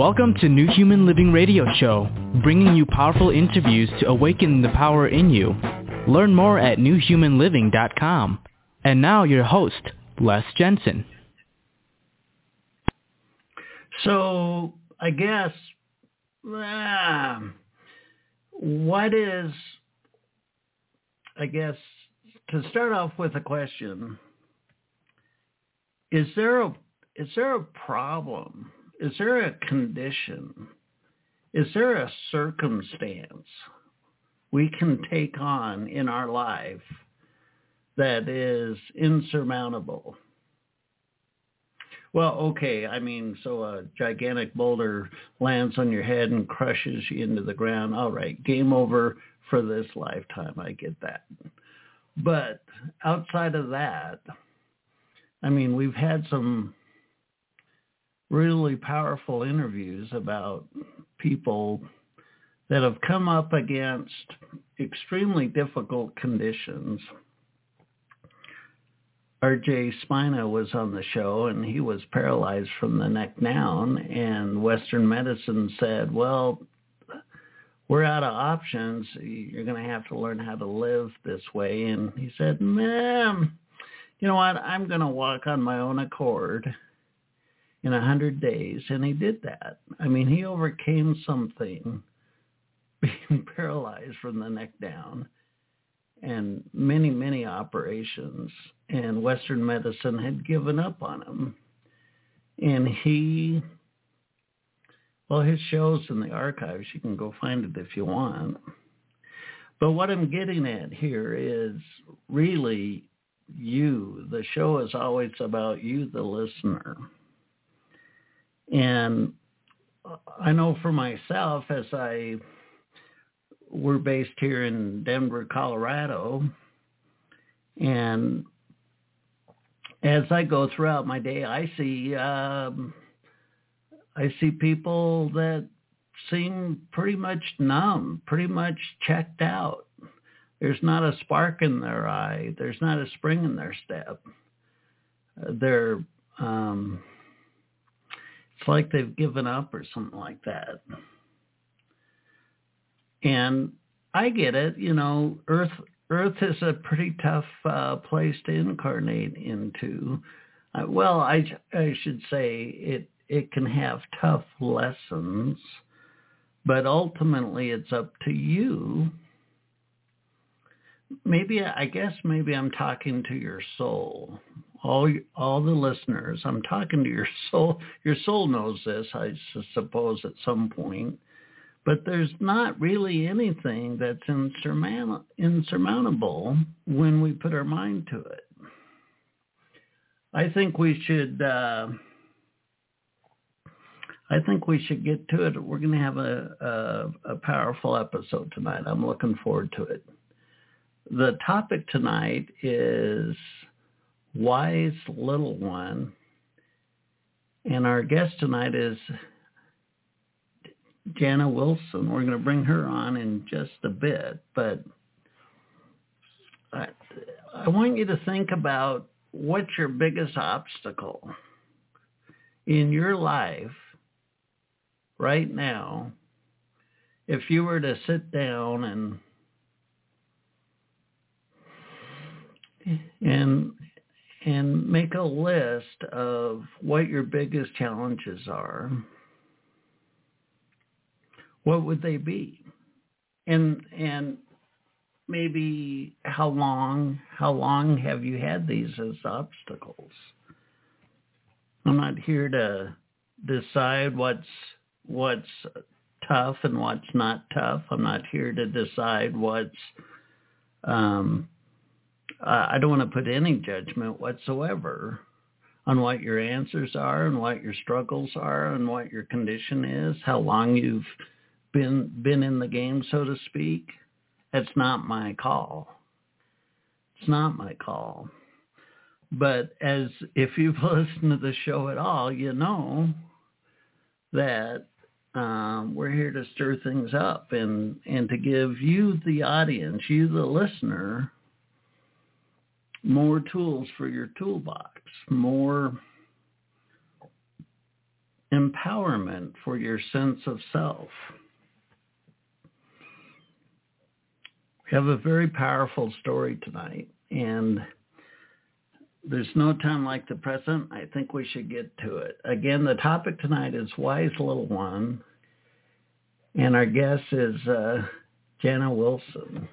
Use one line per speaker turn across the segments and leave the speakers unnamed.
Welcome to New Human Living Radio Show, bringing you powerful interviews to awaken the power in you. Learn more at newhumanliving.com. And now your host, Les Jensen.
So I guess uh, what is I guess to start off with a question is there a is there a problem is there a condition is there a circumstance we can take on in our life that is insurmountable well, okay. I mean, so a gigantic boulder lands on your head and crushes you into the ground. All right, game over for this lifetime. I get that. But outside of that, I mean, we've had some really powerful interviews about people that have come up against extremely difficult conditions RJ Spina was on the show and he was paralyzed from the neck down and Western medicine said, well, we're out of options. You're going to have to learn how to live this way. And he said, ma'am, you know what? I'm going to walk on my own accord in a hundred days. And he did that. I mean, he overcame something being paralyzed from the neck down and many, many operations. And Western medicine had given up on him. And he, well, his show's in the archives. You can go find it if you want. But what I'm getting at here is really you. The show is always about you, the listener. And I know for myself, as I we're based here in Denver, Colorado. And as I go throughout my day, I see um, I see people that seem pretty much numb, pretty much checked out. There's not a spark in their eye. There's not a spring in their step. They're um, it's like they've given up or something like that. And I get it, you know, Earth Earth is a pretty tough uh, place to incarnate into. Uh, well, I, I should say it it can have tough lessons, but ultimately it's up to you. Maybe I guess maybe I'm talking to your soul. All all the listeners, I'm talking to your soul. Your soul knows this, I suppose, at some point but there's not really anything that's insurmountable when we put our mind to it. I think we should. Uh, I think we should get to it. We're going to have a, a, a powerful episode tonight. I'm looking forward to it. The topic tonight is wise little one, and our guest tonight is Jana Wilson. We're going to bring her on in just a bit, but I, I want you to think about what's your biggest obstacle in your life right now if you were to sit down and and and make a list of what your biggest challenges are what would they be? And and maybe how long how long have you had these as obstacles? I'm not here to decide what's what's tough and what's not tough. I'm not here to decide what's um I don't want to put any judgment whatsoever on what your answers are and what your struggles are and what your condition is, how long you've been been in the game, so to speak. It's not my call. It's not my call. But as if you've listened to the show at all, you know that um, we're here to stir things up and and to give you, the audience, you, the listener, more tools for your toolbox, more empowerment for your sense of self. We have a very powerful story tonight, and there's no time like the present. I think we should get to it. Again, the topic tonight is Wise Little One, and our guest is uh, Jana Wilson.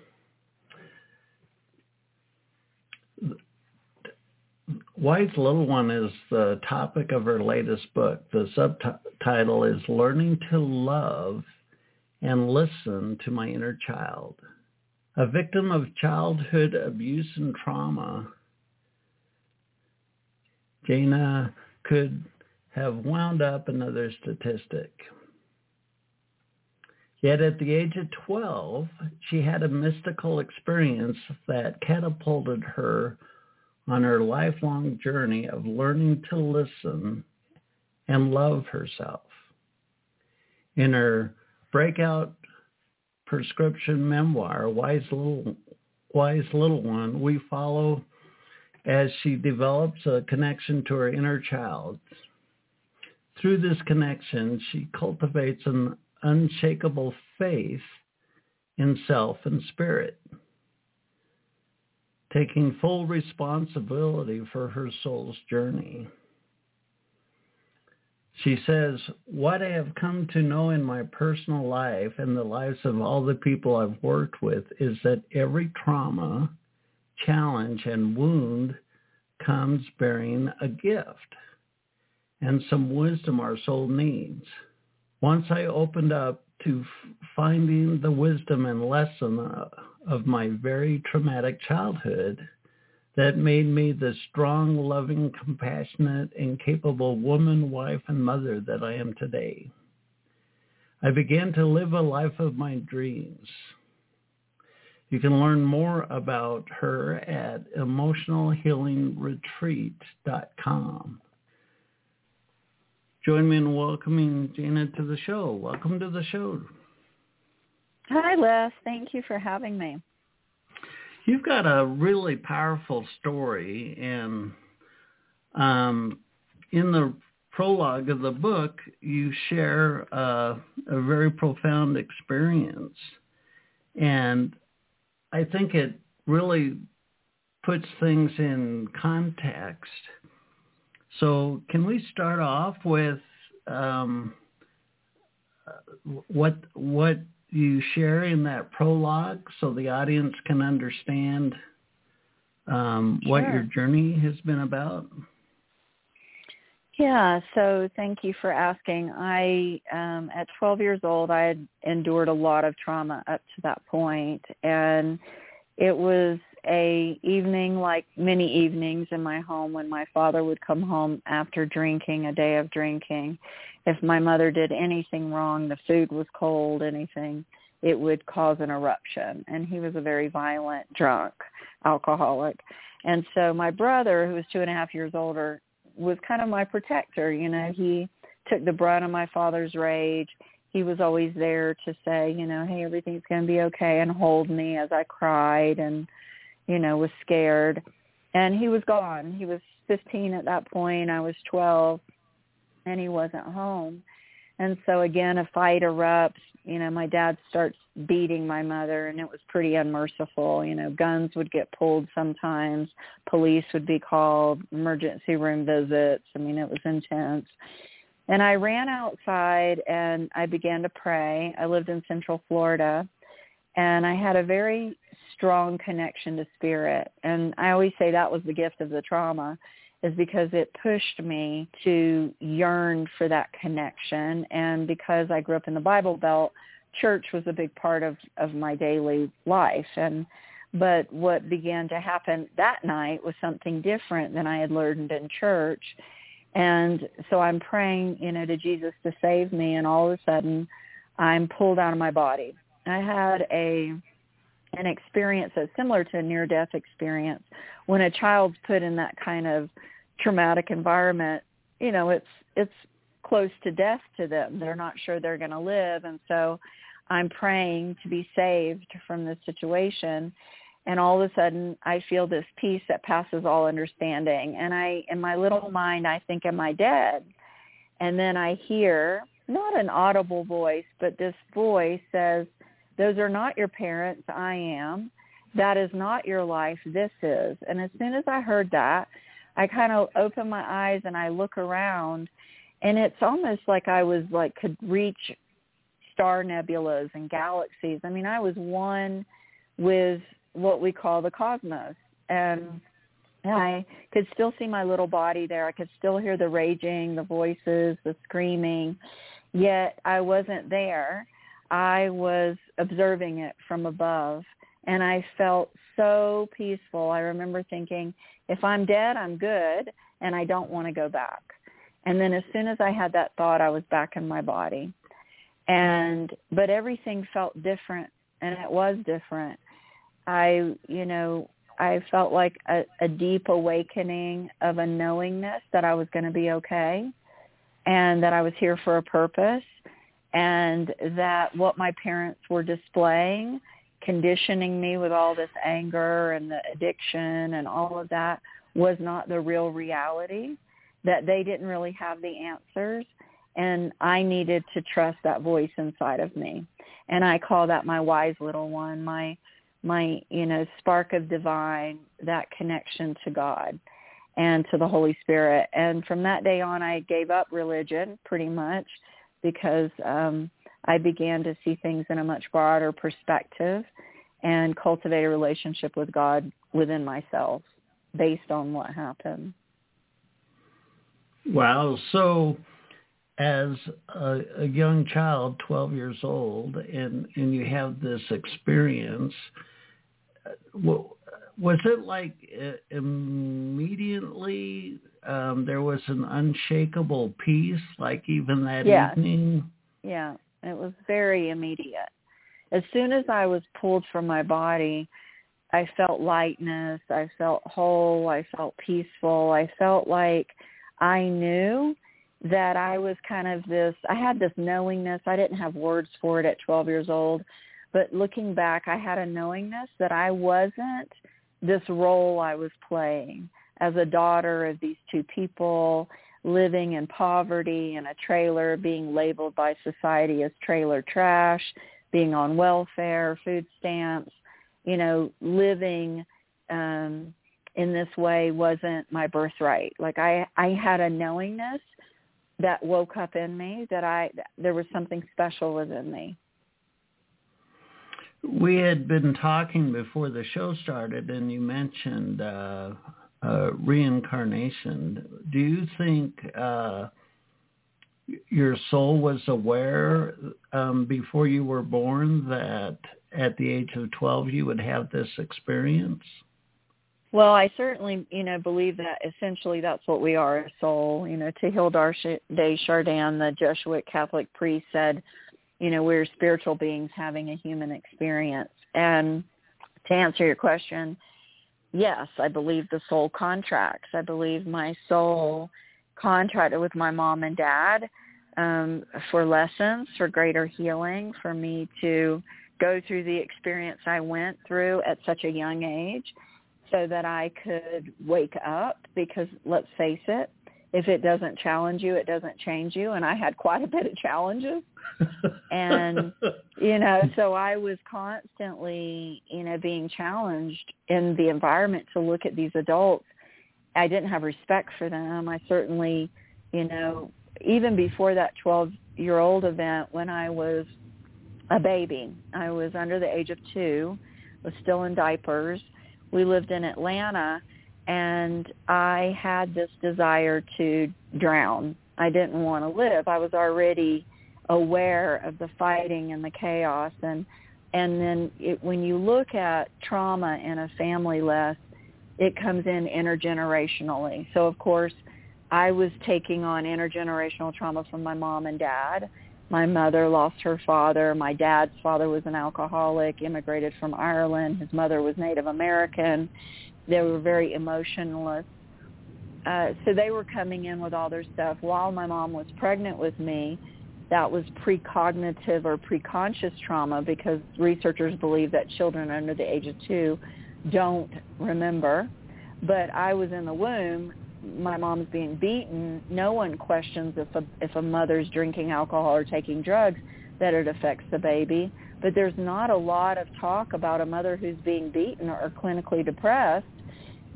Wise Little One is the topic of her latest book. The subtitle is Learning to Love and Listen to My Inner Child. A victim of childhood abuse and trauma, Jana could have wound up another statistic. Yet at the age of 12, she had a mystical experience that catapulted her on her lifelong journey of learning to listen and love herself. In her breakout prescription memoir, Wise Little, Wise Little One, we follow as she develops a connection to her inner child. Through this connection, she cultivates an unshakable faith in self and spirit taking full responsibility for her soul's journey. She says, what I have come to know in my personal life and the lives of all the people I've worked with is that every trauma, challenge, and wound comes bearing a gift and some wisdom our soul needs. Once I opened up to finding the wisdom and lesson uh, of my very traumatic childhood that made me the strong, loving, compassionate, and capable woman, wife, and mother that I am today. I began to live a life of my dreams. You can learn more about her at emotionalhealingretreat.com. Join me in welcoming Jana to the show. Welcome to the show.
Hi, Les. Thank you for having me.
You've got a really powerful story, and um, in the prologue of the book, you share uh, a very profound experience, and I think it really puts things in context. So, can we start off with um, what what you share in that prologue so the audience can understand um, sure. what your journey has been about?
Yeah, so thank you for asking. I, um, at 12 years old, I had endured a lot of trauma up to that point, and it was a evening like many evenings in my home when my father would come home after drinking a day of drinking. If my mother did anything wrong the food was cold anything it would cause an eruption. And he was a very violent drunk alcoholic. And so my brother who was two and a half years older was kind of my protector you know. He took the brunt of my father's rage. He was always there to say, you know, hey, everything's going to be okay and hold me as I cried and, you know, was scared. And he was gone. He was 15 at that point. I was 12 and he wasn't home. And so again, a fight erupts. You know, my dad starts beating my mother and it was pretty unmerciful. You know, guns would get pulled sometimes. Police would be called, emergency room visits. I mean, it was intense. And I ran outside and I began to pray. I lived in Central Florida and I had a very strong connection to spirit. And I always say that was the gift of the trauma is because it pushed me to yearn for that connection. And because I grew up in the Bible Belt, church was a big part of, of my daily life. And but what began to happen that night was something different than I had learned in church. And so I'm praying, you know, to Jesus to save me and all of a sudden I'm pulled out of my body. I had a an experience that's similar to a near death experience. When a child's put in that kind of traumatic environment, you know, it's it's close to death to them. They're not sure they're going to live and so I'm praying to be saved from this situation and all of a sudden I feel this peace that passes all understanding. And I, in my little mind, I think, am I dead? And then I hear not an audible voice, but this voice says, those are not your parents, I am. That is not your life, this is. And as soon as I heard that, I kind of open my eyes and I look around and it's almost like I was like could reach star nebulas and galaxies. I mean, I was one with what we call the cosmos. And I could still see my little body there. I could still hear the raging, the voices, the screaming. Yet I wasn't there. I was observing it from above. And I felt so peaceful. I remember thinking, if I'm dead, I'm good, and I don't want to go back. And then as soon as I had that thought, I was back in my body. And but everything felt different, and it was different. I, you know, I felt like a, a deep awakening of a knowingness that I was going to be okay, and that I was here for a purpose, and that what my parents were displaying conditioning me with all this anger and the addiction and all of that was not the real reality, that they didn't really have the answers. And I needed to trust that voice inside of me. And I call that my wise little one, my, my, you know, spark of divine, that connection to God and to the Holy Spirit. And from that day on, I gave up religion pretty much because um, I began to see things in a much broader perspective and cultivate a relationship with God within myself based on what happened.
Wow. So as a, a young child, 12 years old, and, and you have this experience, was it like uh, immediately um, there was an unshakable peace, like even that
yeah.
evening?
Yeah, it was very immediate. As soon as I was pulled from my body, I felt lightness. I felt whole. I felt peaceful. I felt like I knew that I was kind of this, I had this knowingness. I didn't have words for it at 12 years old. But looking back, I had a knowingness that I wasn't this role I was playing as a daughter of these two people living in poverty in a trailer, being labeled by society as trailer trash, being on welfare, food stamps, you know, living um in this way wasn't my birthright. Like I I had a knowingness that woke up in me that I there was something special within me.
We had been talking before the show started, and you mentioned uh, uh, reincarnation. Do you think uh, your soul was aware um, before you were born that at the age of 12 you would have this experience?
Well, I certainly, you know, believe that essentially that's what we are, a soul. You know, Teilhard de Chardin, the Jesuit Catholic priest, said, you know, we're spiritual beings having a human experience. And to answer your question, yes, I believe the soul contracts. I believe my soul contracted with my mom and dad um, for lessons, for greater healing, for me to go through the experience I went through at such a young age so that I could wake up because let's face it, if it doesn't challenge you, it doesn't change you. And I had quite a bit of challenges. and, you know, so I was constantly, you know, being challenged in the environment to look at these adults. I didn't have respect for them. I certainly, you know, even before that 12-year-old event when I was a baby, I was under the age of two, was still in diapers. We lived in Atlanta and I had this desire to drown. I didn't want to live. I was already aware of the fighting and the chaos and and then it, when you look at trauma in a family list, it comes in intergenerationally. So of course, I was taking on intergenerational trauma from my mom and dad. My mother lost her father. My dad's father was an alcoholic, immigrated from Ireland. His mother was Native American. They were very emotionless. Uh, so they were coming in with all their stuff while my mom was pregnant with me. That was precognitive or preconscious trauma because researchers believe that children under the age of two don't remember. But I was in the womb my mom's being beaten, no one questions if a if a mother's drinking alcohol or taking drugs that it affects the baby. But there's not a lot of talk about a mother who's being beaten or clinically depressed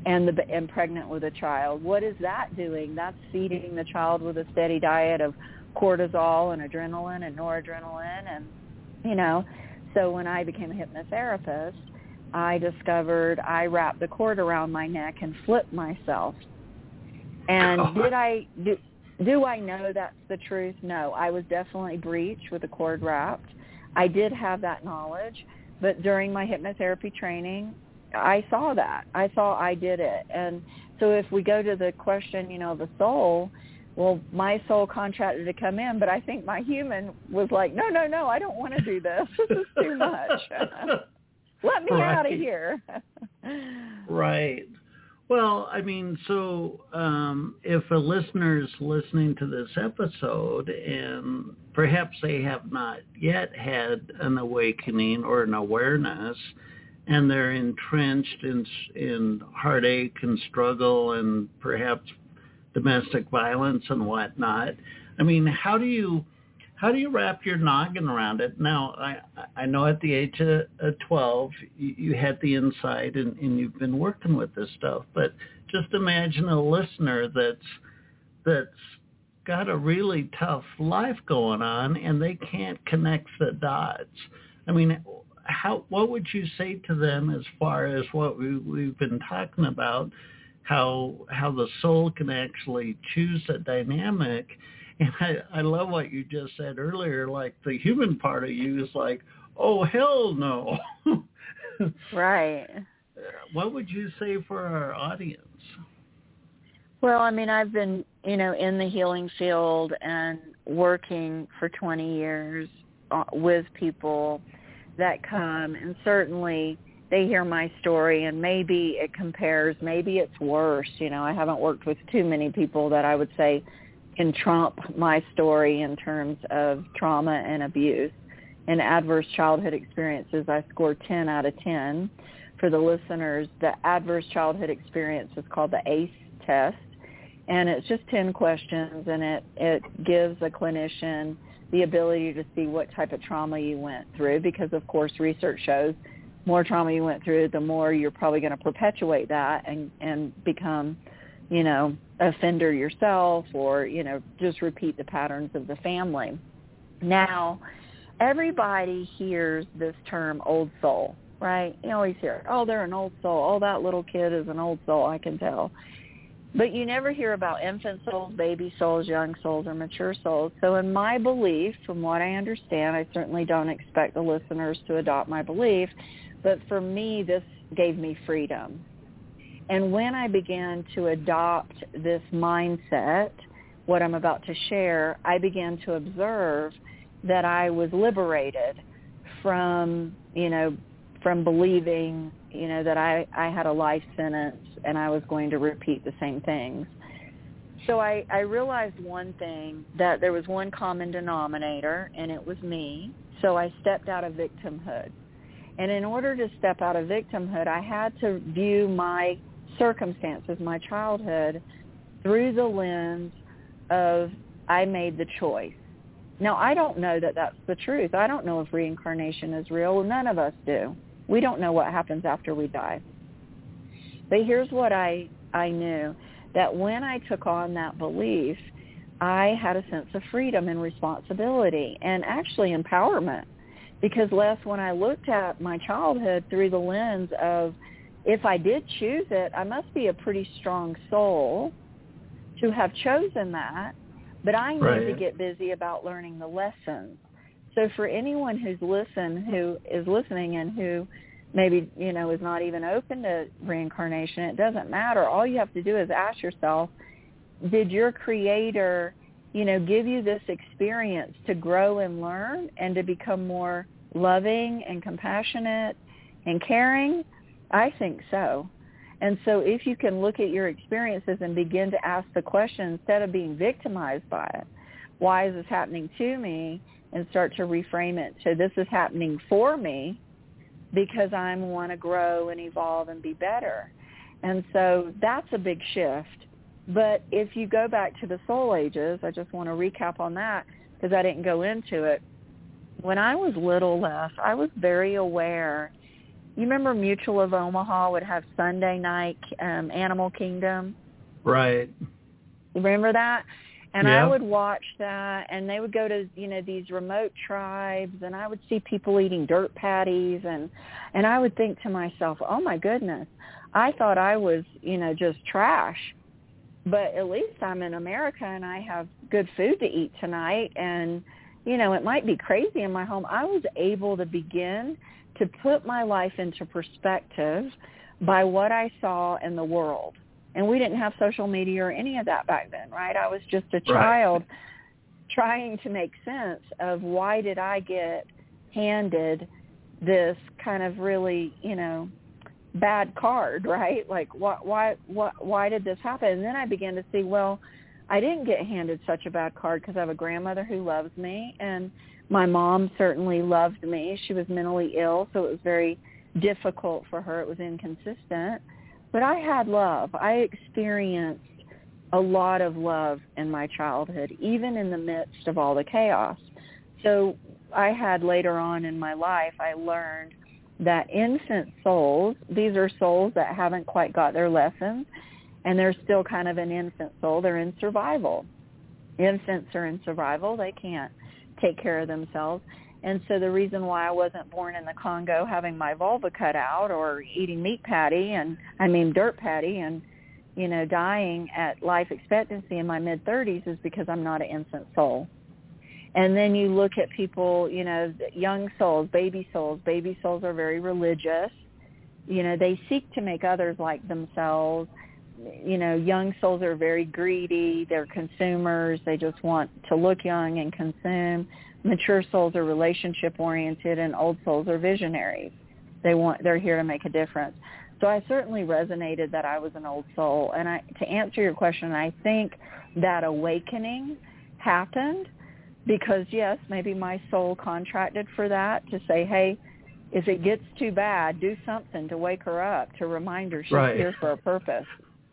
and the and pregnant with a child. What is that doing? That's feeding the child with a steady diet of cortisol and adrenaline and noradrenaline and you know. So when I became a hypnotherapist, I discovered I wrapped the cord around my neck and flipped myself. And God. did I do do I know that's the truth? No. I was definitely breached with the cord wrapped. I did have that knowledge, but during my hypnotherapy training, I saw that. I saw I did it. And so if we go to the question, you know, the soul, well, my soul contracted to come in, but I think my human was like, no, no, no, I don't want to do this. This is too much. Let me right. out of here.
right. Well, I mean, so um, if a listener's listening to this episode and perhaps they have not yet had an awakening or an awareness, and they're entrenched in in heartache and struggle and perhaps domestic violence and whatnot. I mean, how do you how do you wrap your noggin around it? Now, I I know at the age of, of 12, you, you had the insight and, and you've been working with this stuff, but just imagine a listener that's that's got a really tough life going on and they can't connect the dots. I mean, how what would you say to them as far as what we, we've been talking about how how the soul can actually choose a dynamic? And I, I love what you just said earlier like the human part of you is like oh hell no.
Right.
What would you say for our audience?
Well i mean i've been you know in the healing field and working for 20 years uh, with people that come and certainly they hear my story and maybe it compares maybe it's worse. You know i haven't worked with too many people that i would say can trump my story in terms of trauma and abuse. And adverse childhood experiences i scored 10 out of 10 for the listeners the adverse childhood experience is called the ace test and it's just 10 questions and it it gives a clinician the ability to see what type of trauma you went through because of course research shows more trauma you went through the more you're probably going to perpetuate that and and become you know offender yourself or you know just repeat the patterns of the family. Now everybody hears this term old soul right? You always hear oh they're an old soul. Oh that little kid is an old soul i can tell but you never hear about infant souls, baby souls, young souls, or mature souls. So in my belief, from what I understand, I certainly don't expect the listeners to adopt my belief, but for me, this gave me freedom. And when I began to adopt this mindset, what I'm about to share, I began to observe that I was liberated from, you know, from believing, you know, that I, I had a life sentence and I was going to repeat the same things. So I, I realized one thing, that there was one common denominator, and it was me. So I stepped out of victimhood. And in order to step out of victimhood, I had to view my circumstances, my childhood, through the lens of I made the choice. Now, I don't know that that's the truth. I don't know if reincarnation is real. None of us do. We don't know what happens after we die. But here's what I, I knew, that when I took on that belief, I had a sense of freedom and responsibility and actually empowerment. Because Les, when I looked at my childhood through the lens of if I did choose it, I must be a pretty strong soul to have chosen that. But I need right. to get busy about learning the lessons. So for anyone who's listened, who is listening and who maybe you know is not even open to reincarnation. It doesn't matter. All you have to do is ask yourself did your creator you know give you this experience to grow and learn and to become more loving and compassionate and caring? I think so. And so if you can look at your experiences and begin to ask the question instead of being victimized by it why is this happening to me? And start to reframe it. So this is happening for me because I want to grow and evolve and be better. And so that's a big shift. But if you go back to the soul ages, I just want to recap on that because I didn't go into it. When I was little, Les, I was very aware. You remember Mutual of Omaha would have Sunday night um, Animal Kingdom?
Right.
Remember that? And
Yeah.
I would watch that and they would go to, you know, these remote tribes and I would see people eating dirt patties and and I would think to myself, "Oh my goodness, I thought I was, you know, just trash." But at least I'm in America and I have good food to eat tonight and you know, it might be crazy in my home. I was able to begin to put my life into perspective by what I saw in the world and we didn't have social media or any of that back then, right? I was just a child trying to make sense of why did I get handed this kind of really, you know, bad card, right? Like what why what why did this happen? And then I began to see, well, I didn't get handed such a bad card because I have a grandmother who loves me and my mom certainly loved me. She was mentally ill, so it was very difficult for her. It was inconsistent but I had love. I experienced a lot of love in my childhood, even in the midst of all the chaos. So I had later on in my life, I learned that infant souls, these are souls that haven't quite got their lessons, and they're still kind of an infant soul. They're in survival. Infants are in survival. They can't take care of themselves. And so the reason why I wasn't born in the Congo having my vulva cut out or eating meat patty and I mean dirt patty and you know dying at life expectancy in my mid 30s is because I'm not an infant soul. And then you look at people, you know, young souls, baby souls. Baby souls are very religious. You know, they seek to make others like themselves. You know, young souls are very greedy. They're consumers. They just want to look young and consume mature souls are relationship oriented and old souls are visionaries. They want they're here to make a difference. So I certainly resonated that I was an old soul. And I to answer your question, I think that awakening happened because yes, maybe my soul contracted for that to say, Hey, if it gets too bad, do something to wake her up, to remind her she's
Right.
here for a purpose.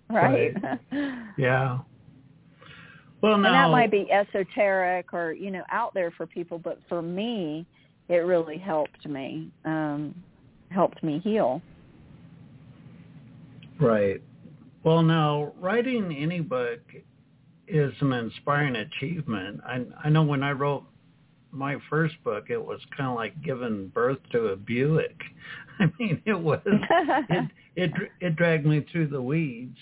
Right.
Yeah. Well,
And that might be esoteric or, you know, out there for people, but for me, it really helped me, um, helped me heal.
Right. Well, now writing any book is an inspiring achievement. I I know when I wrote my first book, it was kind of like giving birth to a Buick. I mean, it was it it it dragged me through the weeds.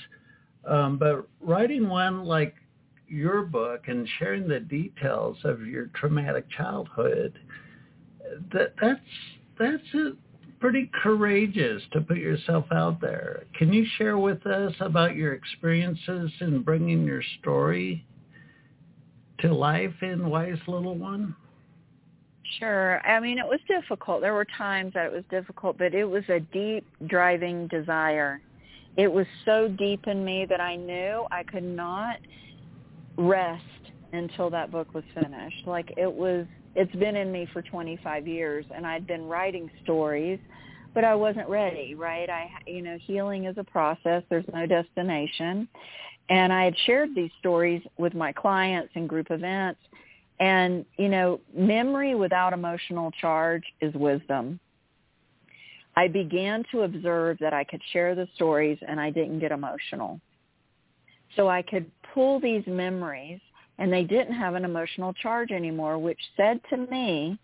Um, but writing one like your book and sharing the details of your traumatic childhood, that that's that's a, pretty courageous to put yourself out there. Can you share with us about your experiences in bringing your story to life in Wise Little One?
Sure. I mean, it was difficult. There were times that it was difficult, but it was a deep driving desire. It was so deep in me that I knew I could not rest until that book was finished. Like it was it's been in me for 25 years and I'd been writing stories, but I wasn't ready, right? I you know, healing is a process. There's no destination. And I had shared these stories with my clients in group events and, you know, memory without emotional charge is wisdom. I began to observe that I could share the stories and I didn't get emotional. So I could pull these memories and they didn't have an emotional charge anymore, which said to me,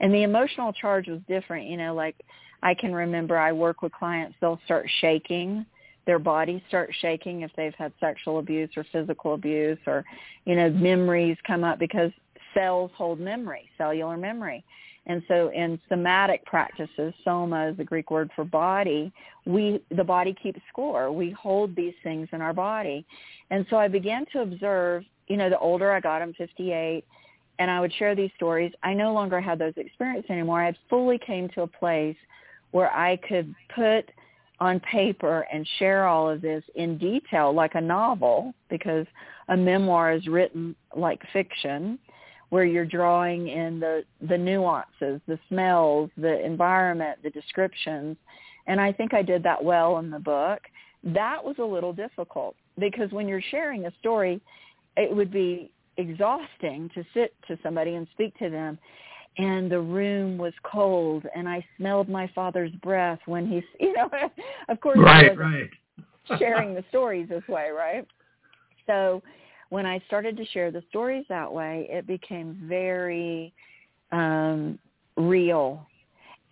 and the emotional charge was different, you know, like I can remember I work with clients, they'll start shaking, their bodies start shaking if they've had sexual abuse or physical abuse or, you know, memories come up because cells hold memory, cellular memory. And so in somatic practices, soma is the Greek word for body, we the body keeps score. We hold these things in our body. And so I began to observe, you know, the older I got, I'm 58, and I would share these stories. I no longer had those experiences anymore. I had fully came to a place where I could put on paper and share all of this in detail like a novel because a memoir is written like fiction where you're drawing in the the nuances, the smells, the environment, the descriptions. And I think I did that well in the book. that was a little difficult because when you're sharing a story, it would be exhausting to sit to somebody and speak to them and the room was cold and I smelled my father's breath when he's you know of course
right right
sharing the stories this way right so when I started to share the stories that way it became very um real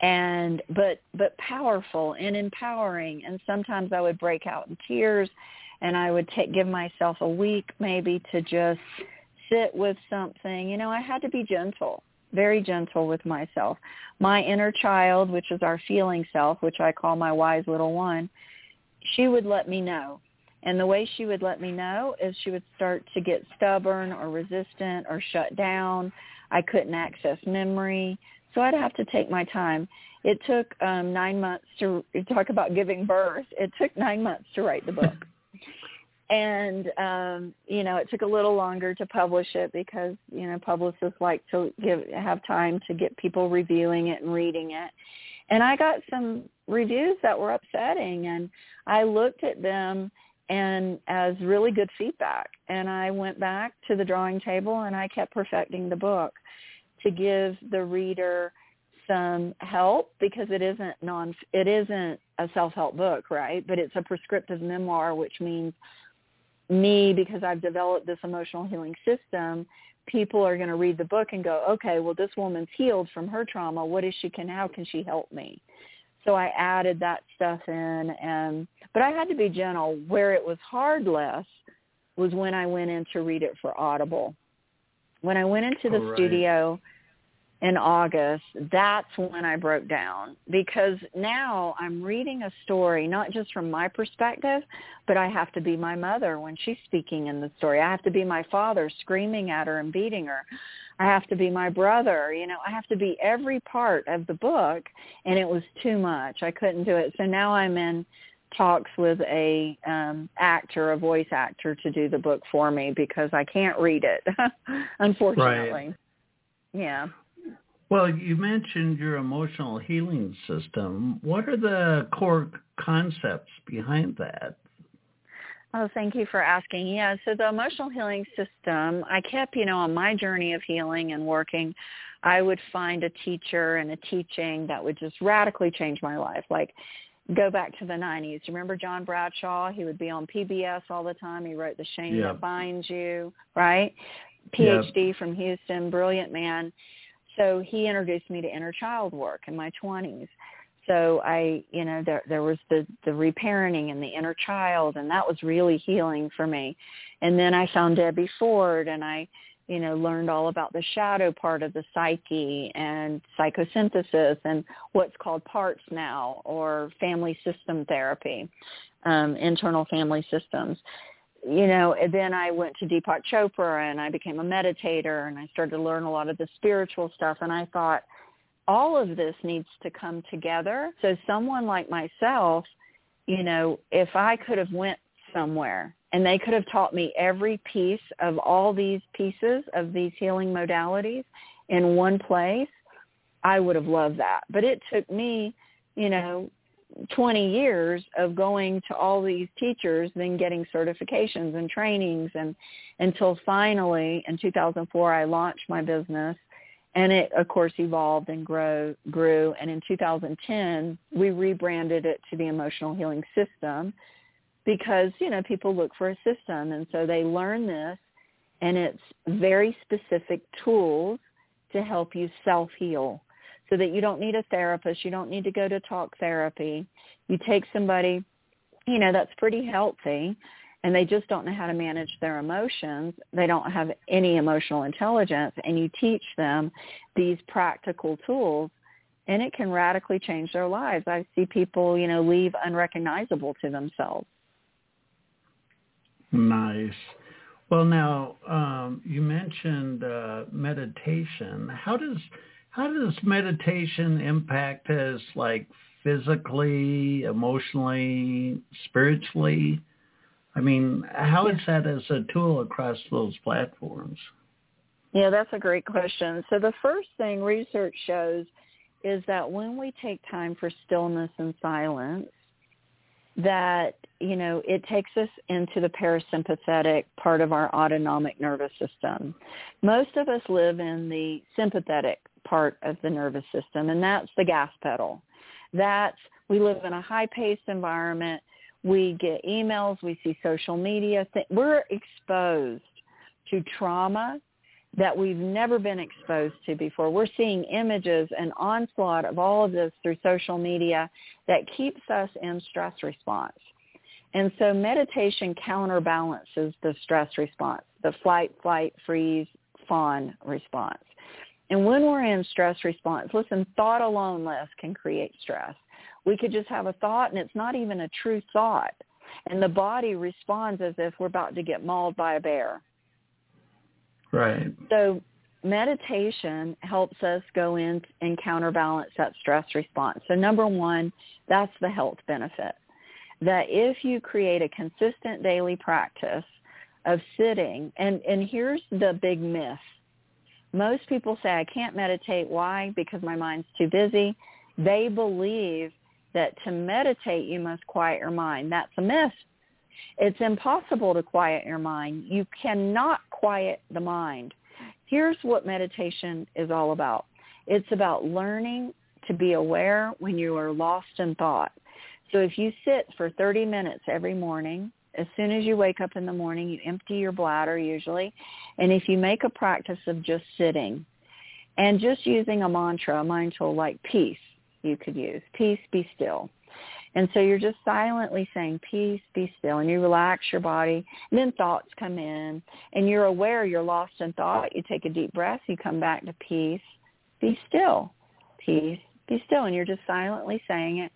and but but powerful and empowering. And sometimes I would break out in tears and I would take give myself a week maybe to just sit with something. You know I had to be gentle very gentle with myself. My inner child which is our feeling self which I call my wise little one she would let me know and the way she would let me know is she would start to get stubborn or resistant or shut down I couldn't access memory so I'd have to take my time. It took um, nine months to talk about giving birth. It took nine months to write the book. and um you know it took a little longer to publish it because you know publicists like to give have time to get people reviewing it and reading it and i got some reviews that were upsetting and i looked at them and as really good feedback and i went back to the drawing table and i kept perfecting the book to give the reader some help because it isn't non it isn't a self-help book, right? But it's a prescriptive memoir which means me because I've developed this emotional healing system, people are going to read the book and go, "Okay, well this woman's healed from her trauma. What is she can how can she help me?" So I added that stuff in and but I had to be gentle. Where it was hard Les was when I went in to read it for Audible. When I went into the
right.
studio in August, that's when I broke down because now I'm reading a story not just from my perspective, but I have to be my mother when she's speaking in the story. I have to be my father screaming at her and beating her. I have to be my brother, you know, I have to be every part of the book and it was too much. I couldn't do it. So now I'm in talks with a um actor, a voice actor to do the book for me because I can't read it unfortunately.
Right.
Yeah.
Well, you mentioned your emotional healing system. What are the core concepts behind that?
Oh, thank you for asking. Yeah, so the emotional healing system, I kept, you know, on my journey of healing and working, I would find a teacher and a teaching that would just radically change my life. Like go back to the 90s. Remember John Bradshaw? He would be on PBS all the time. He wrote The Shame
Yeah.
That Binds You, right?
Yeah.
PhD from Houston, brilliant man. So he introduced me to inner child work in my 20s. So I, you know, there there was the the reparenting and the inner child, and that was really healing for me. And then I found Debbie Ford, and I, you know, learned all about the shadow part of the psyche and psychosynthesis and what's called parts now or family system therapy, um, internal family systems you know, and then I went to Deepak Chopra and I became a meditator and I started to learn a lot of the spiritual stuff and I thought all of this needs to come together. So someone like myself, you know, if I could have went somewhere and they could have taught me every piece of all these pieces of these healing modalities in one place, I would have loved that. But it took me, you know, 20 years of going to all these teachers, then getting certifications and trainings and until finally in 2004 I launched my business. And it of course evolved and grow, grew. And in 2010 we rebranded it to the emotional healing system because you know people look for a system. And so they learn this and it's very specific tools to help you self heal so that you don't need a therapist you don't need to go to talk therapy you take somebody you know that's pretty healthy and they just don't know how to manage their emotions they don't have any emotional intelligence and you teach them these practical tools and it can radically change their lives i see people you know leave unrecognizable to themselves
Nice. Well, now um, you mentioned uh, meditation. How does how does meditation impact us, like physically, emotionally, spiritually? I mean, how is that as a tool across those platforms?
Yeah, that's a great question. So the first thing research shows is that when we take time for stillness and silence, that you know it takes us into the parasympathetic part of our autonomic nervous system most of us live in the sympathetic part of the nervous system and that's the gas pedal that's we live in a high paced environment we get emails we see social media we're exposed to trauma that we've never been exposed to before. We're seeing images and onslaught of all of this through social media that keeps us in stress response. And so meditation counterbalances the stress response, the flight, flight, freeze, fawn response. And when we're in stress response, listen, thought alone Les can create stress. We could just have a thought and it's not even a true thought. And the body responds as if we're about to get mauled by a bear
Right.
So meditation helps us go in and counterbalance that stress response. So number one, that's the health benefit. That if you create a consistent daily practice of sitting, and, and here's the big myth. Most people say, I can't meditate. Why? Because my mind's too busy. They believe that to meditate, you must quiet your mind. That's a myth. It's impossible to quiet your mind. You cannot quiet the mind. Here's what meditation is all about. It's about learning to be aware when you are lost in thought. So if you sit for 30 minutes every morning, as soon as you wake up in the morning, you empty your bladder usually. And if you make a practice of just sitting and just using a mantra, a mantra like peace, you could use. Peace, be still. And so you're just silently saying, peace, be still, and you relax your body. And then thoughts come in, and you're aware you're lost in thought. You take a deep breath. You come back to peace, be still, peace, be still. And you're just silently saying it.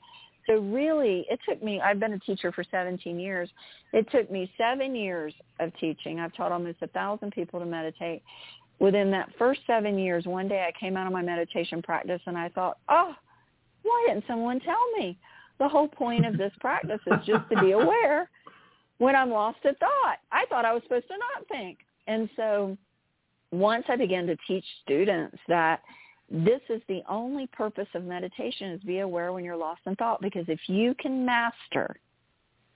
So really, it took me, I've been a teacher for 17 years. It took me seven years of teaching. I've taught almost a thousand people to meditate. Within that first seven years, one day I came out of my meditation practice and I thought, oh, why didn't someone tell me? the whole point of this practice is just to be aware when I'm lost at thought. I thought I was supposed to not think. And so once I began to teach students that this is the only purpose of meditation is be aware when you're lost in thought because if you can master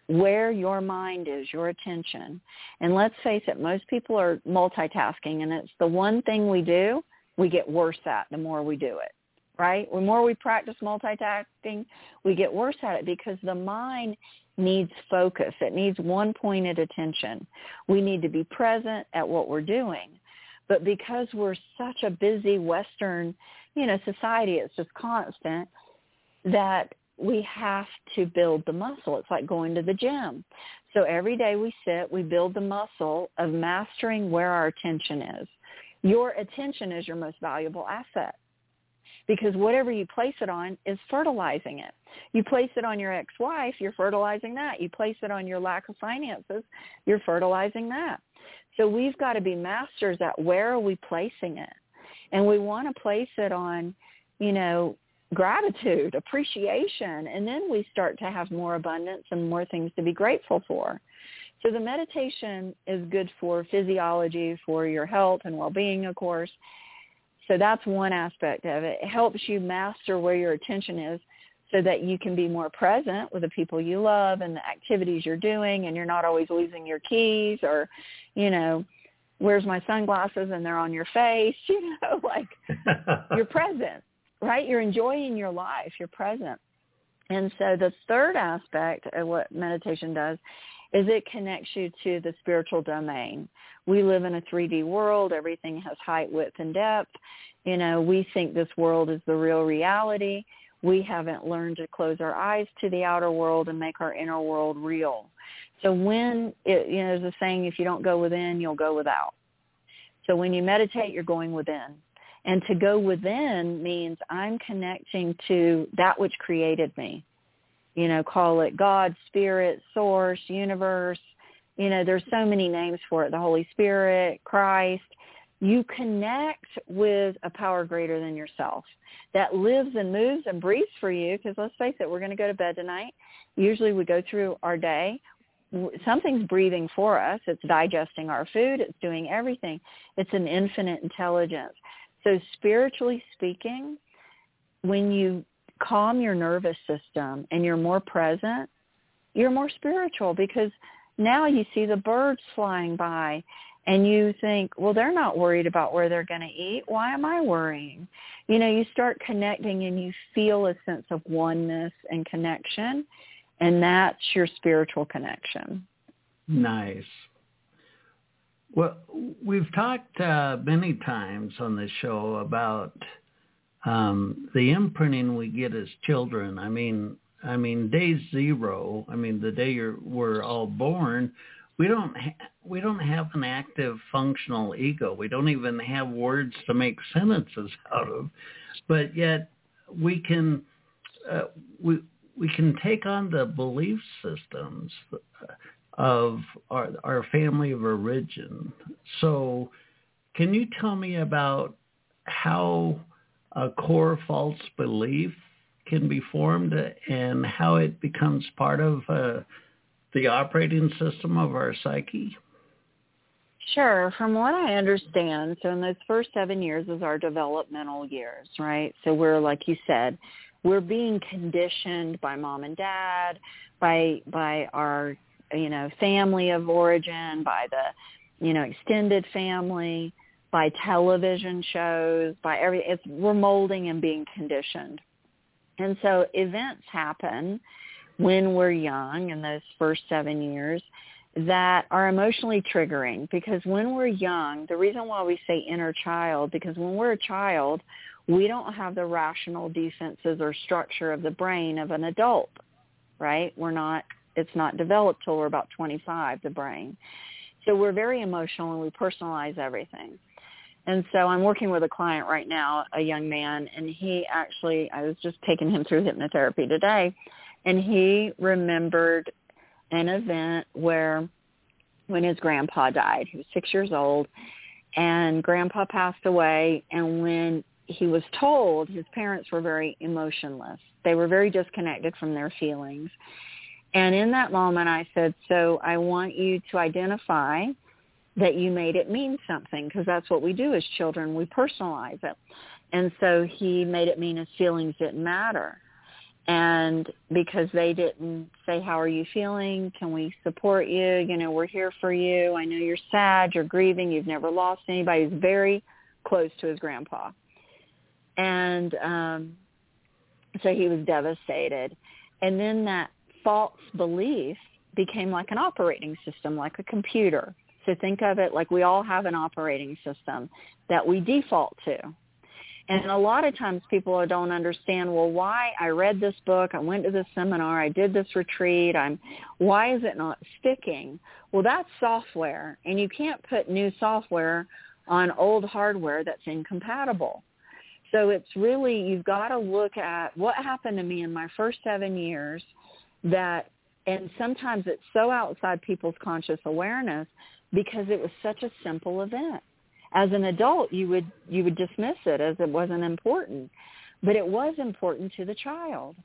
where your mind is, your attention, and let's face it, most people are multitasking and it's the one thing we do, we get worse at the more we do it right? The more we practice multitasking, we get worse at it because the mind needs focus. It needs one-pointed attention. We need to be present at what we're doing. But because we're such a busy Western, you know, society, it's just constant, that we have to build the muscle. It's like going to the gym. So every day we sit, we build the muscle of mastering where our attention is. Your attention is your most valuable asset because whatever you place it on is fertilizing it. You place it on your ex-wife, you're fertilizing that. You place it on your lack of finances, you're fertilizing that. So we've got to be masters at where are we placing it. And we want to place it on, you know, gratitude, appreciation, and then we start to have more abundance and more things to be grateful for. So the meditation is good for physiology, for your health and well-being, of course. So that's one aspect of it. It helps you master where your attention is so that you can be more present with the people you love and the activities you're doing and you're not always losing your keys or, you know, where's my sunglasses and they're on your face, you know, like you're present, right? You're enjoying your life. You're present. And so the third aspect of what meditation does is it connects you to the spiritual domain. We live in a 3D world. Everything has height, width, and depth. You know, we think this world is the real reality. We haven't learned to close our eyes to the outer world and make our inner world real. So when, it, you know, there's a saying, if you don't go within, you'll go without. So when you meditate, you're going within. And to go within means I'm connecting to that which created me you know, call it God, Spirit, Source, Universe. You know, there's so many names for it, the Holy Spirit, Christ. You connect with a power greater than yourself that lives and moves and breathes for you because let's face it, we're going to go to bed tonight. Usually we go through our day. Something's breathing for us. It's digesting our food. It's doing everything. It's an infinite intelligence. So spiritually speaking, when you calm your nervous system and you're more present, you're more spiritual because now you see the birds flying by and you think, well, they're not worried about where they're going to eat. Why am I worrying? You know, you start connecting and you feel a sense of oneness and connection, and that's your spiritual connection.
Nice. Well, we've talked uh, many times on this show about um, the imprinting we get as children. I mean, I mean, day zero. I mean, the day you're we're all born, we don't ha- we don't have an active functional ego. We don't even have words to make sentences out of, but yet we can uh, we we can take on the belief systems of our, our family of origin. So, can you tell me about how a core false belief can be formed and how it becomes part of uh, the operating system of our psyche?
Sure. From what I understand, so in those first seven years is our developmental years, right? So we're, like you said, we're being conditioned by mom and dad, by by our you know family of origin, by the you know extended family, by television shows, by every it's we're molding and being conditioned. And so events happen when we're young in those first seven years that are emotionally triggering because when we're young, the reason why we say inner child, because when we're a child, we don't have the rational defenses or structure of the brain of an adult, right? We're not, it's not developed till we're about 25, the brain. So we're very emotional and we personalize everything. And so I'm working with a client right now, a young man, and he actually, I was just taking him through hypnotherapy today, and he remembered an event where when his grandpa died, he was six years old, and grandpa passed away, and when he was told his parents were very emotionless. They were very disconnected from their feelings. And in that moment I said, so I want you to identify that you made it mean something because that's what we do as children. We personalize it. And so he made it mean his feelings didn't matter. And because they didn't say, how are you feeling? Can we support you? You know, we're here for you. I know you're sad. You're grieving. You've never lost anybody. He's very close to his grandpa. And um, so he was devastated. And then that false belief became like an operating system, like a computer. So think of it like we all have an operating system that we default to. And a lot of times people don't understand, well, why I read this book, I went to this seminar, I did this retreat, I'm why is it not sticking? Well, that's software, and you can't put new software on old hardware that's incompatible. So it's really, you've got to look at what happened to me in my first seven years that, and sometimes it's so outside people's conscious awareness because it was such a simple event. As an adult, you would, you would dismiss it as it wasn't important, but it was important to the child.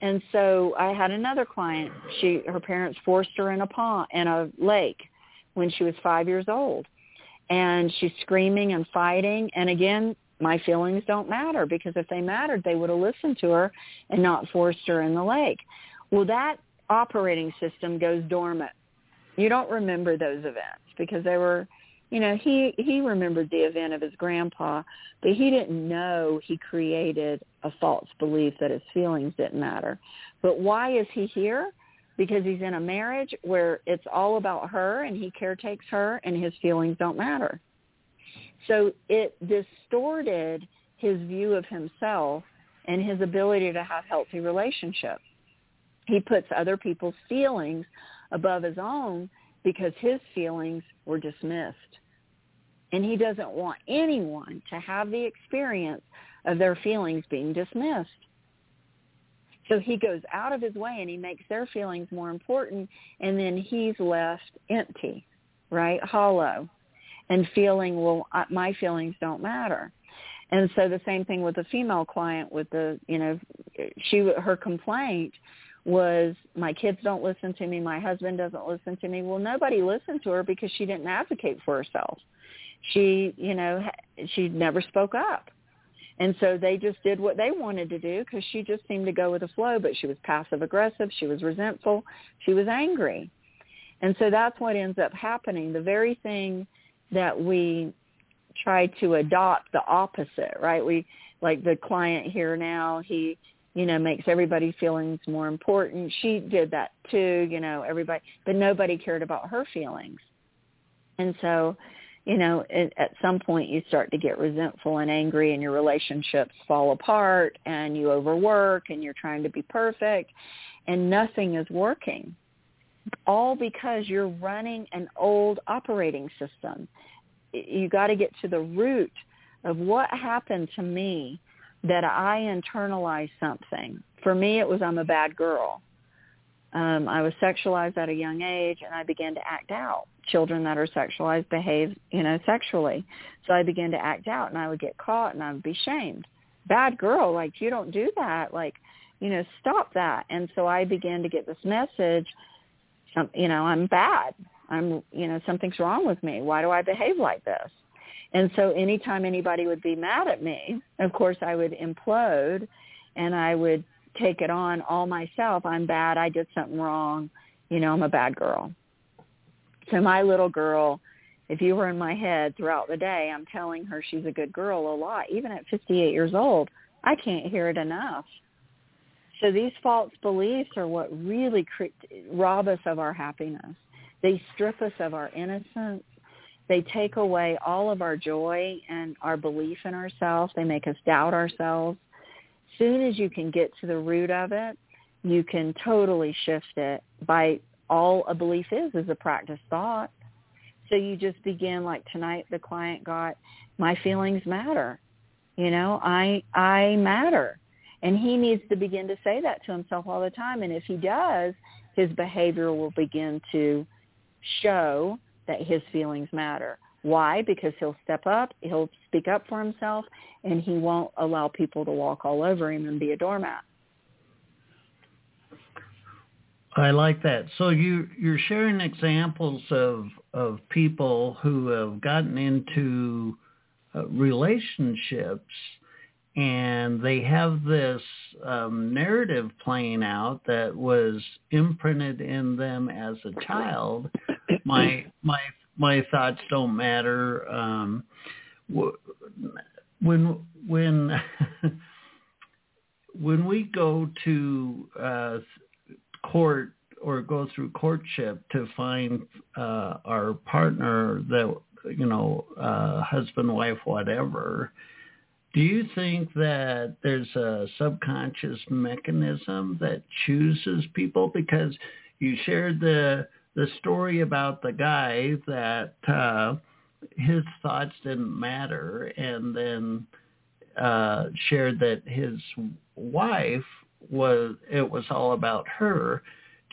And so I had another client. She, her parents forced her in a pond, in a lake when she was five years old and she's screaming and fighting. And again, my feelings don't matter because if they mattered, they would have listened to her and not forced her in the lake. Well, that operating system goes dormant. You don't remember those events because they were, you know, he he remembered the event of his grandpa, but he didn't know he created a false belief that his feelings didn't matter. But why is he here? Because he's in a marriage where it's all about her and he caretakes her and his feelings don't matter. So it distorted his view of himself and his ability to have healthy relationships. He puts other people's feelings above his own because his feelings were dismissed. And he doesn't want anyone to have the experience of their feelings being dismissed. So he goes out of his way and he makes their feelings more important and then he's left empty, right? Hollow and feeling, well, my feelings don't matter. And so the same thing with the female client with the, you know, she, her complaint was my kids don't listen to me, my husband doesn't listen to me. Well, nobody listened to her because she didn't advocate for herself. She, you know, she never spoke up. And so they just did what they wanted to do because she just seemed to go with the flow, but she was passive aggressive. She was resentful. She was angry. And so that's what ends up happening. The very thing that we try to adopt the opposite, right? We like the client here now, he, you know, makes everybody's feelings more important. She did that too, you know, everybody, but nobody cared about her feelings. And so you know, it, at some point you start to get resentful and angry and your relationships fall apart and you overwork and you're trying to be perfect and nothing is working. All because you're running an old operating system. You got to get to the root of what happened to me that I internalized something. For me, it was I'm a bad girl. Um, I was sexualized at a young age, and I began to act out children that are sexualized behave, you know, sexually. So I began to act out and I would get caught and I would be shamed. Bad girl, like you don't do that. Like, you know, stop that. And so I began to get this message, some, you know, I'm bad. I'm, you know, something's wrong with me. Why do I behave like this? And so anytime anybody would be mad at me, of course I would implode and I would take it on all myself. I'm bad. I did something wrong. You know, I'm a bad girl. So my little girl, if you were in my head throughout the day, I'm telling her she's a good girl a lot. Even at 58 years old, I can't hear it enough. So these false beliefs are what really cre- rob us of our happiness. They strip us of our innocence. They take away all of our joy and our belief in ourselves. They make us doubt ourselves. Soon as you can get to the root of it, you can totally shift it by all a belief is is a practice thought. So you just begin like tonight the client got my feelings matter. You know, I I matter. And he needs to begin to say that to himself all the time and if he does, his behavior will begin to show that his feelings matter. Why? Because he'll step up, he'll speak up for himself, and he won't allow people to walk all over him and be a doormat.
I like that. So you you're sharing examples of of people who have gotten into uh, relationships and they have this um, narrative playing out that was imprinted in them as a child. my my my thoughts don't matter. Um, when when when we go to uh, court or go through courtship to find uh, our partner that you know uh, husband wife whatever do you think that there's a subconscious mechanism that chooses people? Because you shared the the story about the guy that uh his thoughts didn't matter and then uh shared that his wife was it was all about her.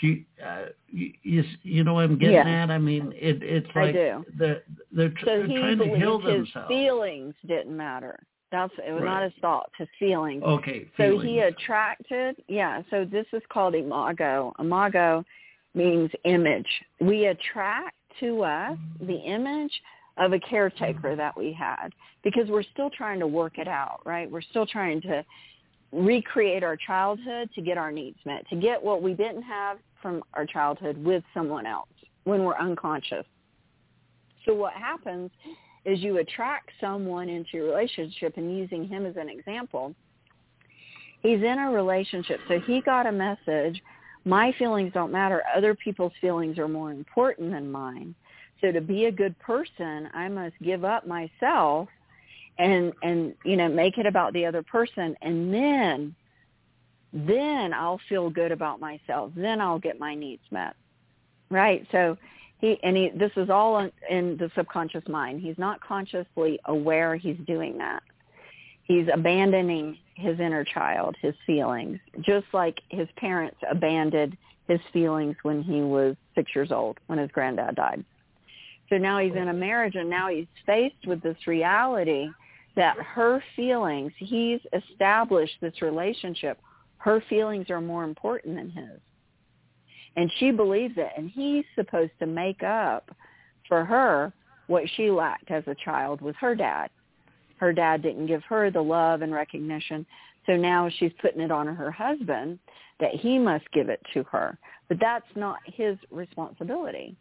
Do you, uh, you, you know what I'm getting
yeah.
at? I mean, it, it's like
the
they're,
so
they're trying to heal
his
themselves.
feelings didn't matter. That's it was
right.
not his thoughts, his feelings.
Okay.
So he attracted, yeah. So this is called imago. Imago means image. We attract to us the image of a caretaker that we had because we're still trying to work it out, right? We're still trying to recreate our childhood to get our needs met, to get what we didn't have from our childhood with someone else when we're unconscious. So what happens is you attract someone into your relationship and using him as an example, he's in a relationship. So he got a message, my feelings don't matter. Other people's feelings are more important than mine. So to be a good person, I must give up myself and and you know make it about the other person. And then then I'll feel good about myself. Then I'll get my needs met. Right? So he and he this is all in, in the subconscious mind. He's not consciously aware he's doing that. He's abandoning his inner child his feelings just like his parents abandoned his feelings when he was 6 years old when his granddad died. So now he's in a marriage and now he's faced with this reality that her feelings, he's established this relationship. Her feelings are more important than his. And she believes it. And he's supposed to make up for her what she lacked as a child with her dad. her dad didn't give her the love and recognition. So now she's putting it on her husband that he must give it to her. But that's not his responsibility,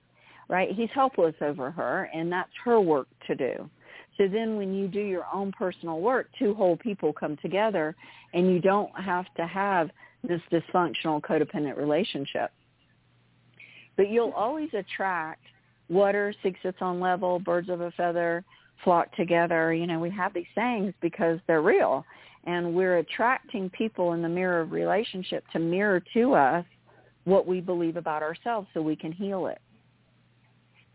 right? He's helpless over her, and that's her work to do. So then when you do your own personal work, two whole people come together, and you don't have to have this dysfunctional codependent relationship. But you'll always attract water seeks its own level, birds of a feather flock together. You know, we have these sayings because they're real. And we're attracting people in the mirror of relationship to mirror to us what we believe about ourselves so we can heal it.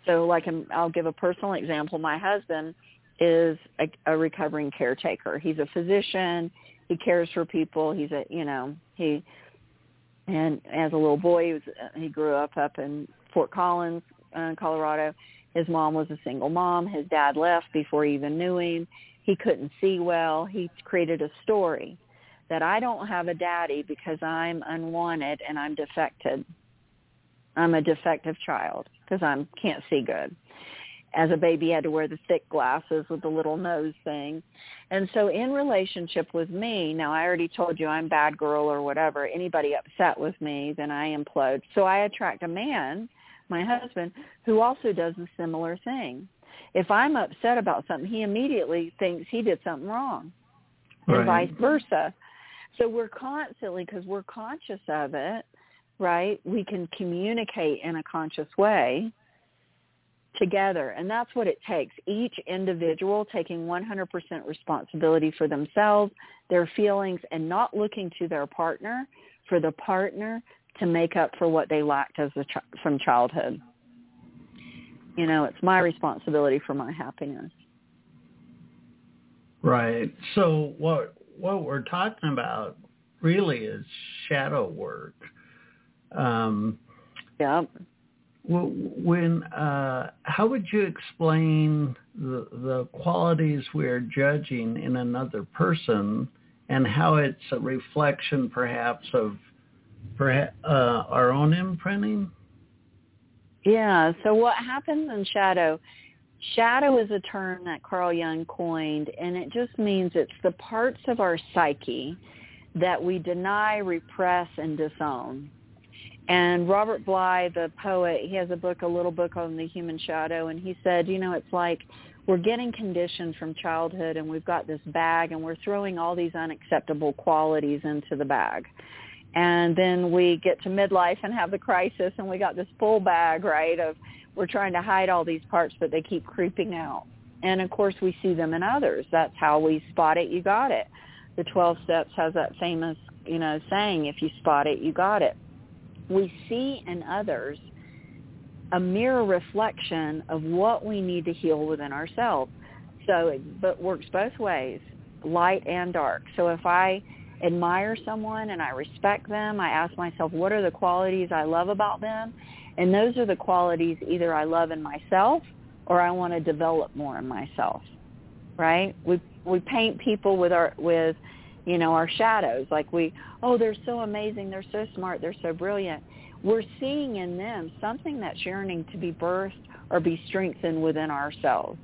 So like um, I'll give a personal example. My husband is a, a recovering caretaker. He's a physician. He cares for people. He's a, you know, he, and as a little boy, he was, he grew up up in Fort Collins, uh, Colorado. His mom was a single mom. His dad left before he even knew him. He couldn't see well. He created a story that I don't have a daddy because I'm unwanted and I'm defected. I'm a defective child because I can't see good. As a baby, had to wear the thick glasses with the little nose thing. And so in relationship with me, now I already told you I'm bad girl or whatever, anybody upset with me, then I implode. So I attract a man my husband, who also does a similar thing. If I'm upset about something, he immediately thinks he did something wrong, right. and vice versa. So we're constantly, because we're conscious of it, right? We can communicate in a conscious way together. And that's what it takes. Each individual taking 100% responsibility for themselves, their feelings, and not looking to their partner for the partner to make up for what they lacked as a ch- from childhood. You know, it's my responsibility for my happiness.
Right. So what what we're talking about really is shadow work. Um,
yeah.
When uh, how would you explain the the qualities we're judging in another person, and how it's a reflection, perhaps, of uh, our own imprinting?
Yeah. So what happens in shadow? Shadow is a term that Carl Jung coined, and it just means it's the parts of our psyche that we deny, repress, and disown. And Robert Bly, the poet, he has a book, a little book on the human shadow, and he said, you know, it's like we're getting conditioned from childhood, and we've got this bag, and we're throwing all these unacceptable qualities into the bag. And then we get to midlife and have the crisis and we got this full bag right of we're trying to hide all these parts but they keep creeping out. And of course we see them in others. That's how we spot it you got it. The 12 steps has that famous you know saying if you spot it you got it we see in others a mirror reflection of what we need to heal within ourselves so it but works both ways light and dark so if i admire someone and I respect them, I ask myself, what are the qualities I love about them? And those are the qualities either I love in myself or I want to develop more in myself. Right? We we paint people with our with you know our shadows like we oh they're so amazing, they're so smart, they're so brilliant. We're seeing in them something that's yearning to be birthed or be strengthened within ourselves.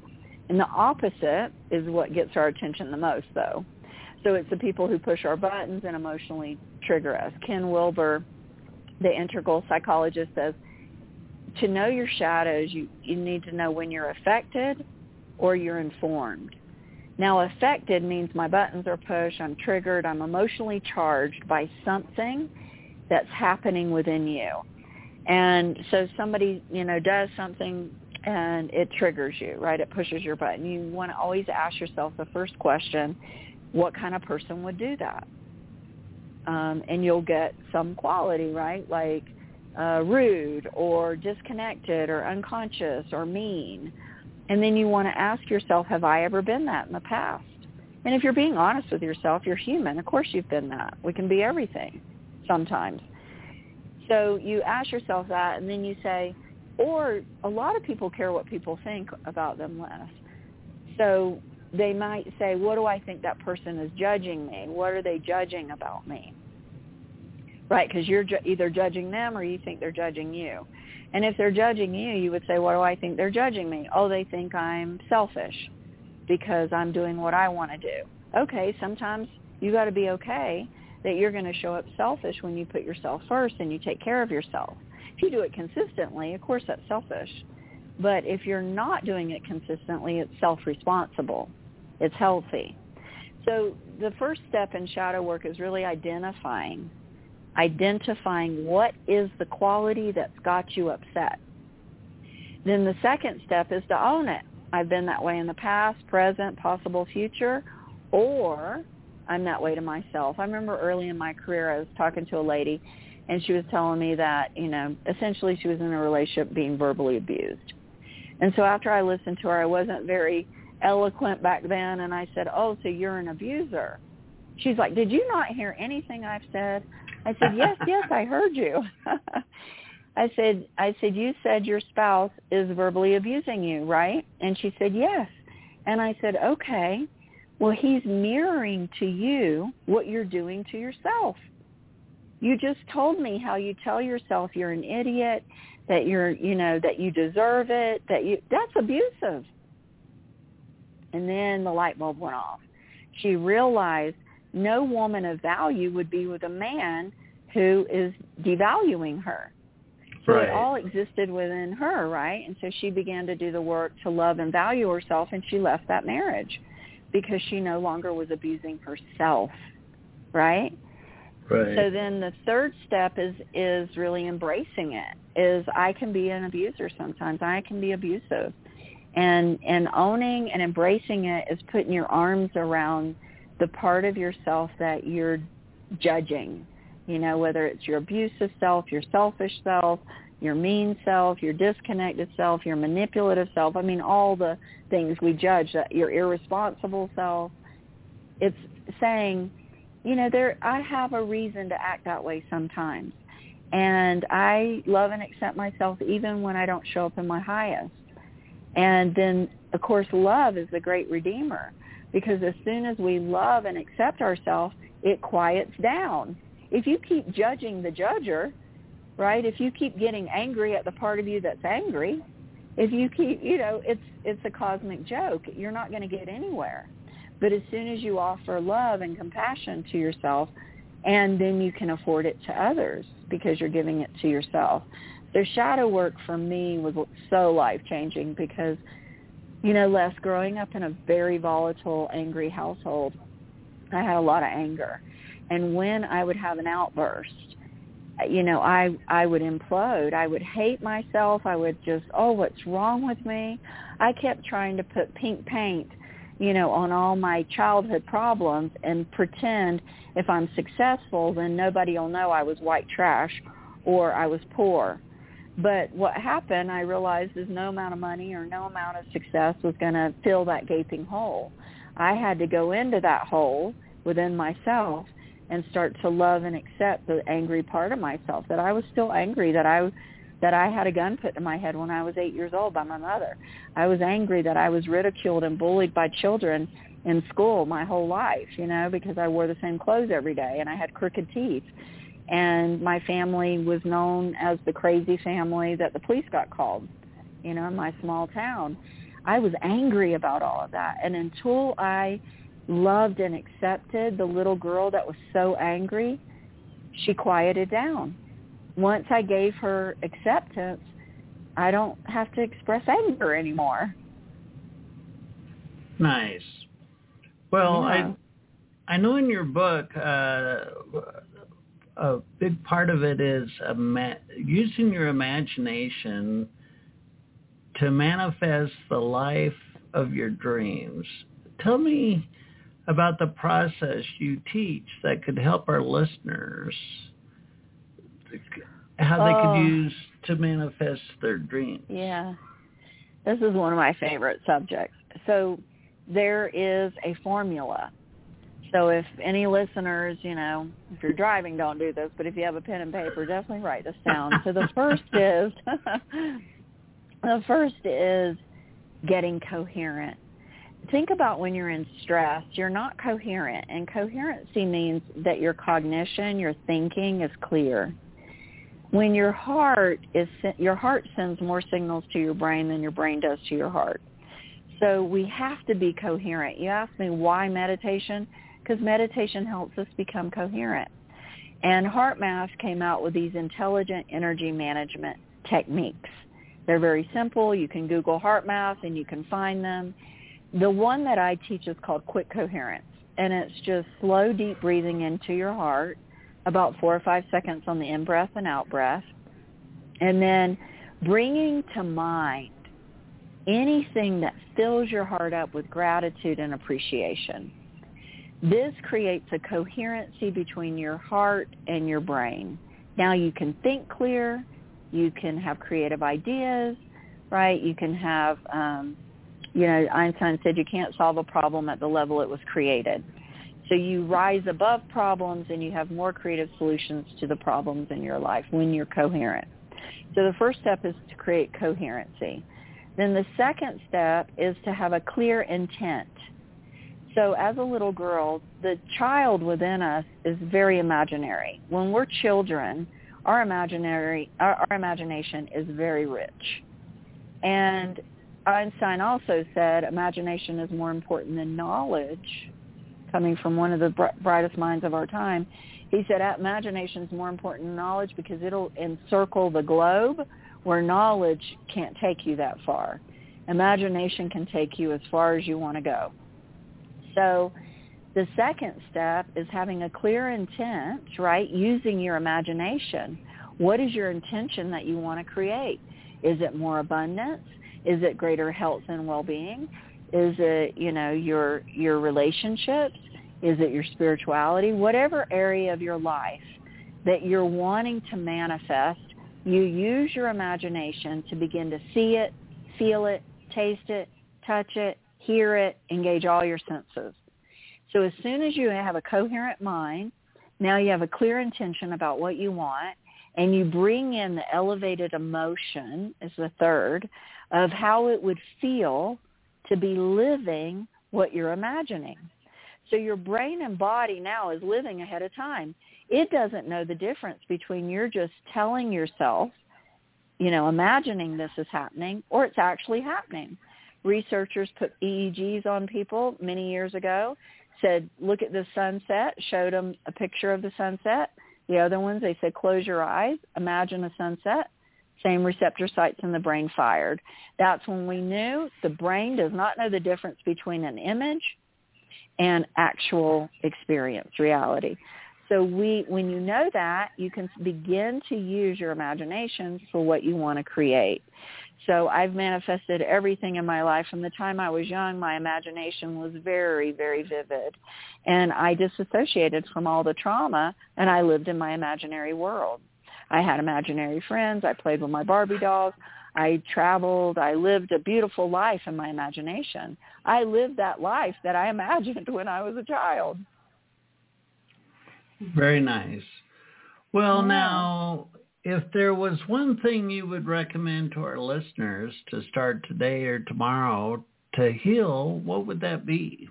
And the opposite is what gets our attention the most though. So it's the people who push our buttons and emotionally trigger us. Ken Wilber, the integral psychologist, says to know your shadows, you, you need to know when you're affected or you're informed. Now affected means my buttons are pushed, I'm triggered, I'm emotionally charged by something that's happening within you. And so somebody, you know, does something and it triggers you, right? It pushes your button. You want to always ask yourself the first question, what kind of person would do that? Um, and you'll get some quality, right? Like uh, rude or disconnected or unconscious or mean. And then you want to ask yourself, have I ever been that in the past? And if you're being honest with yourself, you're human. Of course you've been that. We can be everything sometimes. So you ask yourself that and then you say, or a lot of people care what people think about them less. So they might say, what do I think that person is judging me? What are they judging about me? Right, because you're ju- either judging them or you think they're judging you. And if they're judging you, you would say, what do I think they're judging me? Oh, they think I'm selfish. because I'm doing what I want to do. Okay, sometimes you got to be okay that you're going to show up selfish when you put yourself first and you take care of yourself. If you do it consistently, of course that's selfish. But if you're not doing it consistently, it's self-responsible. It's healthy. So the first step in shadow work is really identifying identifying what is the quality that's got you upset. Then the second step is to own it. I've been that way in the past, present, possible future, or I'm that way to myself. I remember early in my career I was talking to a lady and she was telling me that, you know, essentially she was in a relationship being verbally abused. And so after I listened to her, I wasn't very eloquent back then, and I said, oh, so you're an abuser. She's like, did you not hear anything I've said? I said, yes, yes, I heard you. I said, I said, you said your spouse is verbally abusing you, right? And she said, yes. And I said, okay, well, he's mirroring to you what you're doing to yourself. You just told me how you tell yourself you're an idiot, that you're, you know, that you deserve it, that you, that's abusive. And then the light bulb went off. She realized no woman of value would be with a man who is devaluing her. So
right.
it all existed within her, right? And so she began to do the work to love and value herself and she left that marriage because she no longer was abusing herself, right?
Right.
So then the third step is is really embracing it. Is I can be an abuser sometimes. I can be abusive. And and owning and embracing it is putting your arms around the part of yourself that you're judging. You know, whether it's your abusive self, your selfish self, your mean self, your disconnected self, your manipulative self. I mean, all the things we judge, that your irresponsible self. It's saying, you know, there I have a reason to act that way sometimes. And I love and accept myself even when I don't show up in my highest. And then, of course, love is the great redeemer because as soon as we love and accept ourselves, it quiets down. If you keep judging the judger, right? If you keep getting angry at the part of you that's angry, if you keep, you know, it's it's a cosmic joke. You're not going to get anywhere. But as soon as you offer love and compassion to yourself, and then you can afford it to others because you're giving it to yourself. The shadow work for me was so life-changing because, you know, Les, growing up in a very volatile, angry household, I had a lot of anger. And when I would have an outburst, you know, I I would implode. I would hate myself. I would just, oh, what's wrong with me? I kept trying to put pink paint you know, on all my childhood problems and pretend if I'm successful, then nobody will know I was white trash or I was poor. But what happened, I realized, is no amount of money or no amount of success was going to fill that gaping hole. I had to go into that hole within myself and start to love and accept the angry part of myself that I was still angry that I that I had a gun put in my head when I was eight years old by my mother. I was angry that I was ridiculed and bullied by children in school my whole life, you know, because I wore the same clothes every day and I had crooked teeth. And my family was known as the crazy family that the police got called, you know, in my small town. I was angry about all of that. And until I loved and accepted the little girl that was so angry, she quieted down once I gave her acceptance, I don't have to express anger anymore.
Nice. Well,
Yeah.
I I know in your book uh, a big part of it is ima- using your imagination to manifest the life of your dreams. Tell me about the process you teach that could help our listeners how they
Oh.
could use to manifest their dreams.
Yeah. This is one of my favorite subjects. So there is a formula. So if any listeners, you know, if you're driving, don't do this, but if you have a pen and paper, definitely write this down. So the first is, the first is getting coherent. Think about when you're in stress, you're not coherent. And coherency means that your cognition, your thinking is clear when your heart is your heart sends more signals to your brain than your brain does to your heart. So we have to be coherent. You ask me why meditation? Because meditation helps us become coherent. And HeartMath came out with these intelligent energy management techniques. They're very simple. You can Google HeartMath and you can find them. The one that I teach is called Quick Coherence. And it's just slow, deep breathing into your heart, about four or five seconds on the in-breath and out-breath. And then bringing to mind anything that fills your heart up with gratitude and appreciation. This creates a coherency between your heart and your brain. Now you can think clear, you can have creative ideas, right? You can have, um, you know, Einstein said you can't solve a problem at the level it was created. So you rise above problems and you have more creative solutions to the problems in your life when you're coherent. So the first step is to create coherency. Then the second step is to have a clear intent. So as a little girl, the child within us is very imaginary. When we're children, our imaginary our, our imagination is very rich. And Einstein also said imagination is more important than knowledge, coming from one of the br- brightest minds of our time. He said imagination is more important than knowledge because it'll encircle the globe where knowledge can't take you that far. Imagination can take you as far as you want to go. So the second step is having a clear intent, right? Using your imagination. What is your intention that you want to create? Is it more abundance? Is it greater health and well-being? Is it, you know, your your relationships? Is it your spirituality? Whatever area of your life that you're wanting to manifest, you use your imagination to begin to see it, feel it, taste it, touch it, hear it, engage all your senses. So as soon as you have a coherent mind, now you have a clear intention about what you want, and you bring in the elevated emotion as the third of how it would feel to be living what you're imagining. So your brain and body now is living ahead of time. It doesn't know the difference between you're just telling yourself, you know, imagining this is happening or it's actually happening. Researchers put EEGs on people many years ago, said, look at the sunset, showed them a picture of the sunset. The other ones, they said, close your eyes, imagine a sunset. Same receptor sites in the brain fired. That's when we knew the brain does not know the difference between an image and actual experience, reality. So we, when you know that, you can begin to use your imagination for what you want to create. So I've manifested everything in my life. From the time I was young, my imagination was very, very vivid. And I disassociated from all the trauma and I lived in my imaginary world. I had imaginary friends. I played with my Barbie dolls. I traveled. I lived a beautiful life in my imagination. I lived that life that I imagined when I was a child.
Very nice. Well, now, if there was one thing you would recommend to our listeners to start today or tomorrow to heal, what would that be?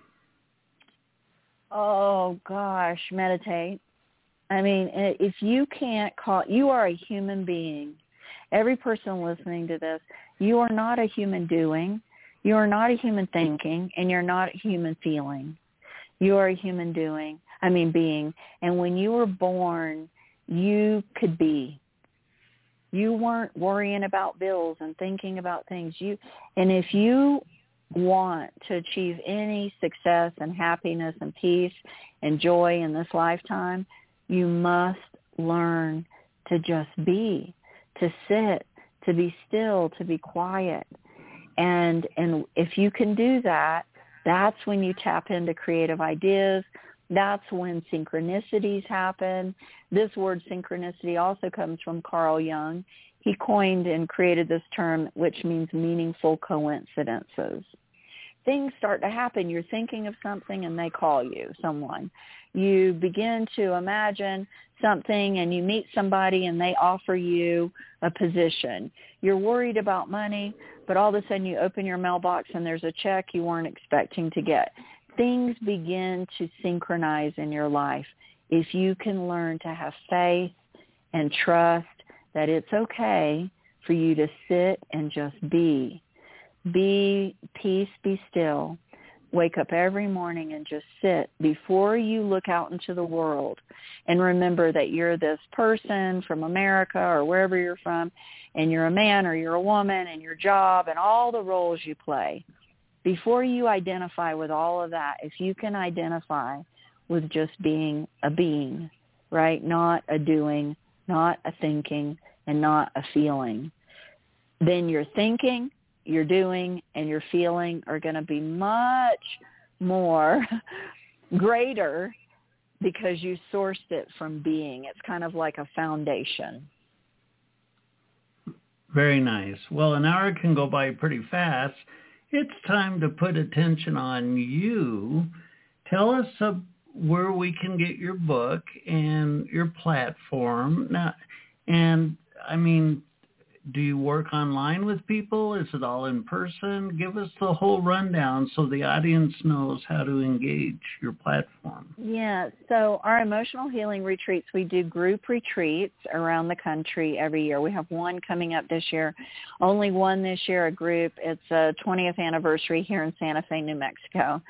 Oh gosh, meditate. I mean, if you can't call, you are a human being. Every person listening to this, you are not a human doing, you are not a human thinking, and you're not a human feeling. You are a human doing. I mean being. And when you were born, you could be. You weren't worrying about bills and thinking about things. You and if you want to achieve any success and happiness and peace and joy in this lifetime, you must learn to just be, to sit, to be still, to be quiet. And and if you can do that, that's when you tap into creative ideas, that's when synchronicities happen. This word synchronicity also comes from Carl Jung. He coined and created this term which means meaningful coincidences. Things start to happen. You're thinking of something and they call you, someone. You begin to imagine something and you meet somebody and they offer you a position. You're worried about money, but all of a sudden you open your mailbox and there's a check you weren't expecting to get things begin to synchronize in your life if you can learn to have faith and trust that it's okay for you to sit and just be. be peace, be still. Wake up every morning and just sit before you look out into the world and remember that you're this person from America or wherever you're from and you're a man or you're a woman and your job and all the roles you play. Before you identify with all of that, if you can identify with just being a being, right? Not a doing, not a thinking, and not a feeling, then your thinking, your doing, and your feeling are going to be much more greater because you sourced it from being. It's kind of like a foundation.
Very nice. Well, an hour can go by pretty fast. It's time to put attention on you. Tell us uh, where we can get your book and your platform. Now, and I mean, do you work online with people? Is it all in person? Give us the whole rundown so the audience knows how to engage your platform.
Yeah, so our emotional healing retreats, we do group retreats around the country every year. We have one coming up this year, only one this year, a group. It's a 20th anniversary here in Santa Fe, New Mexico.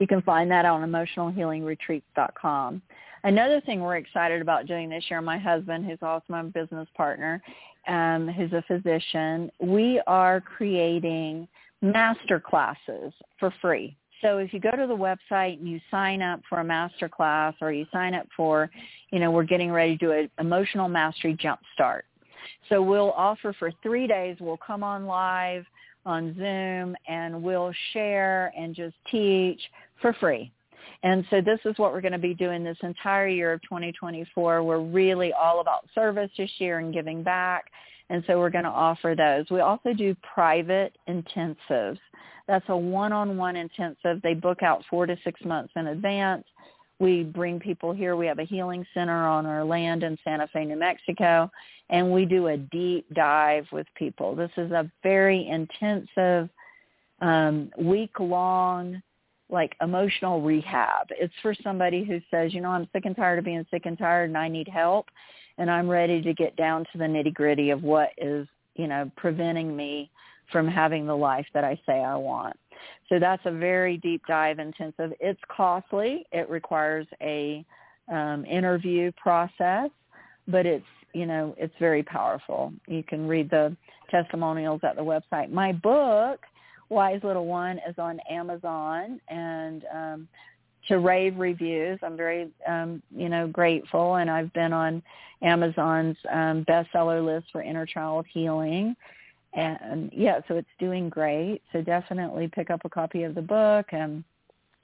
You can find that on emotionalhealingretreats.com. Another thing we're excited about doing this year, my husband, who's also my business partner, um, who's a physician, we are creating master classes for free. So if you go to the website and you sign up for a master class or you sign up for, you know, we're getting ready to do an emotional mastery jumpstart. So we'll offer for three days, we'll come on live on Zoom and we'll share and just teach for free. And so this is what we're going to be doing this entire year of 2024. We're really all about service this year and giving back. And so we're going to offer those. We also do private intensives. That's a one-on-one intensive. They book out four to six months in advance. We bring people here. We have a healing center on our land in Santa Fe, New Mexico, and we do a deep dive with people. This is a very intensive, um, week-long like emotional rehab. It's for somebody who says, you know, I'm sick and tired of being sick and tired and I need help and I'm ready to get down to the nitty gritty of what is, you know, preventing me from having the life that I say I want. So that's a very deep dive intensive. It's costly. It requires a um, interview process, but it's you know it's very powerful. You can read the testimonials at the website. My book Wise Little One is on Amazon and um, to rave reviews. I'm very, um, you know, grateful, and I've been on Amazon's um, bestseller list for inner child healing. And yeah, so it's doing great. So definitely pick up a copy of the book and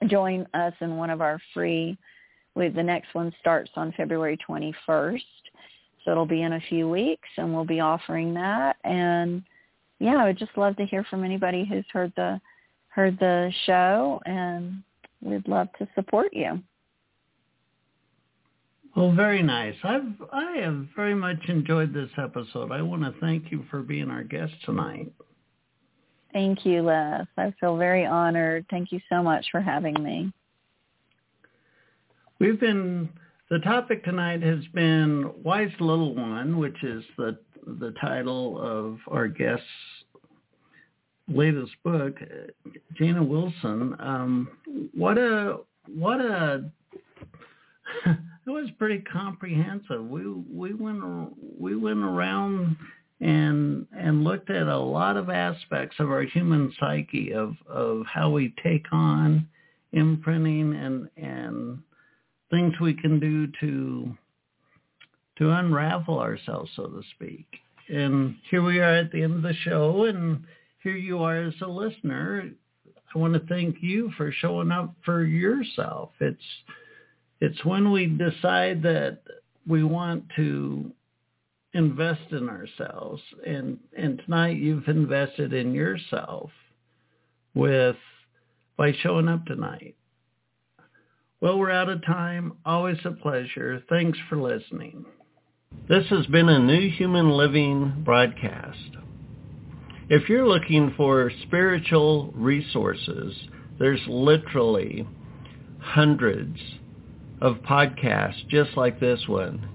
join us in one of our free. We, the next one starts on February 21st, so it'll be in a few weeks, and we'll be offering that. And yeah, I would just love to hear from anybody who's heard the heard the show, and we'd love to support you.
Well, very nice. I've I have very much enjoyed this episode. I want to thank you for being our guest tonight.
Thank you, Les. I feel very honored. Thank you so much for having me.
We've been the topic tonight has been Wise Little One, which is the the title of our guest's latest book, Jana Wilson. Um, what a what a it was pretty comprehensive. We we went we went around and and looked at a lot of aspects of our human psyche of of how we take on imprinting and and things we can do to to unravel ourselves, so to speak. And here we are at the end of the show, and here you are as a listener. I want to thank you for showing up for yourself. It's it's when we decide that we want to invest in ourselves, and and tonight you've invested in yourself with by showing up tonight. Well, we're out of time. Always a pleasure. Thanks for listening. This has been a New Human Living broadcast. If you're looking for spiritual resources, there's literally hundreds of podcasts just like this one,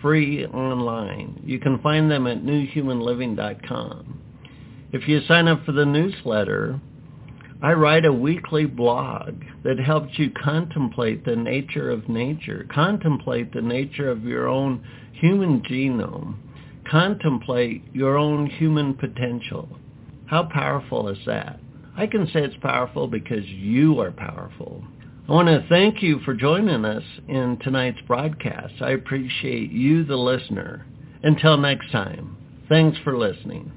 free online. You can find them at newhumanliving.com. If you sign up for the newsletter, I write a weekly blog that helps you contemplate the nature of nature, contemplate the nature of your own human genome, contemplate your own human potential. How powerful is that? I can say it's powerful because you are powerful. I want to thank you for joining us in tonight's broadcast. I appreciate you, the listener. Until next time, thanks for listening.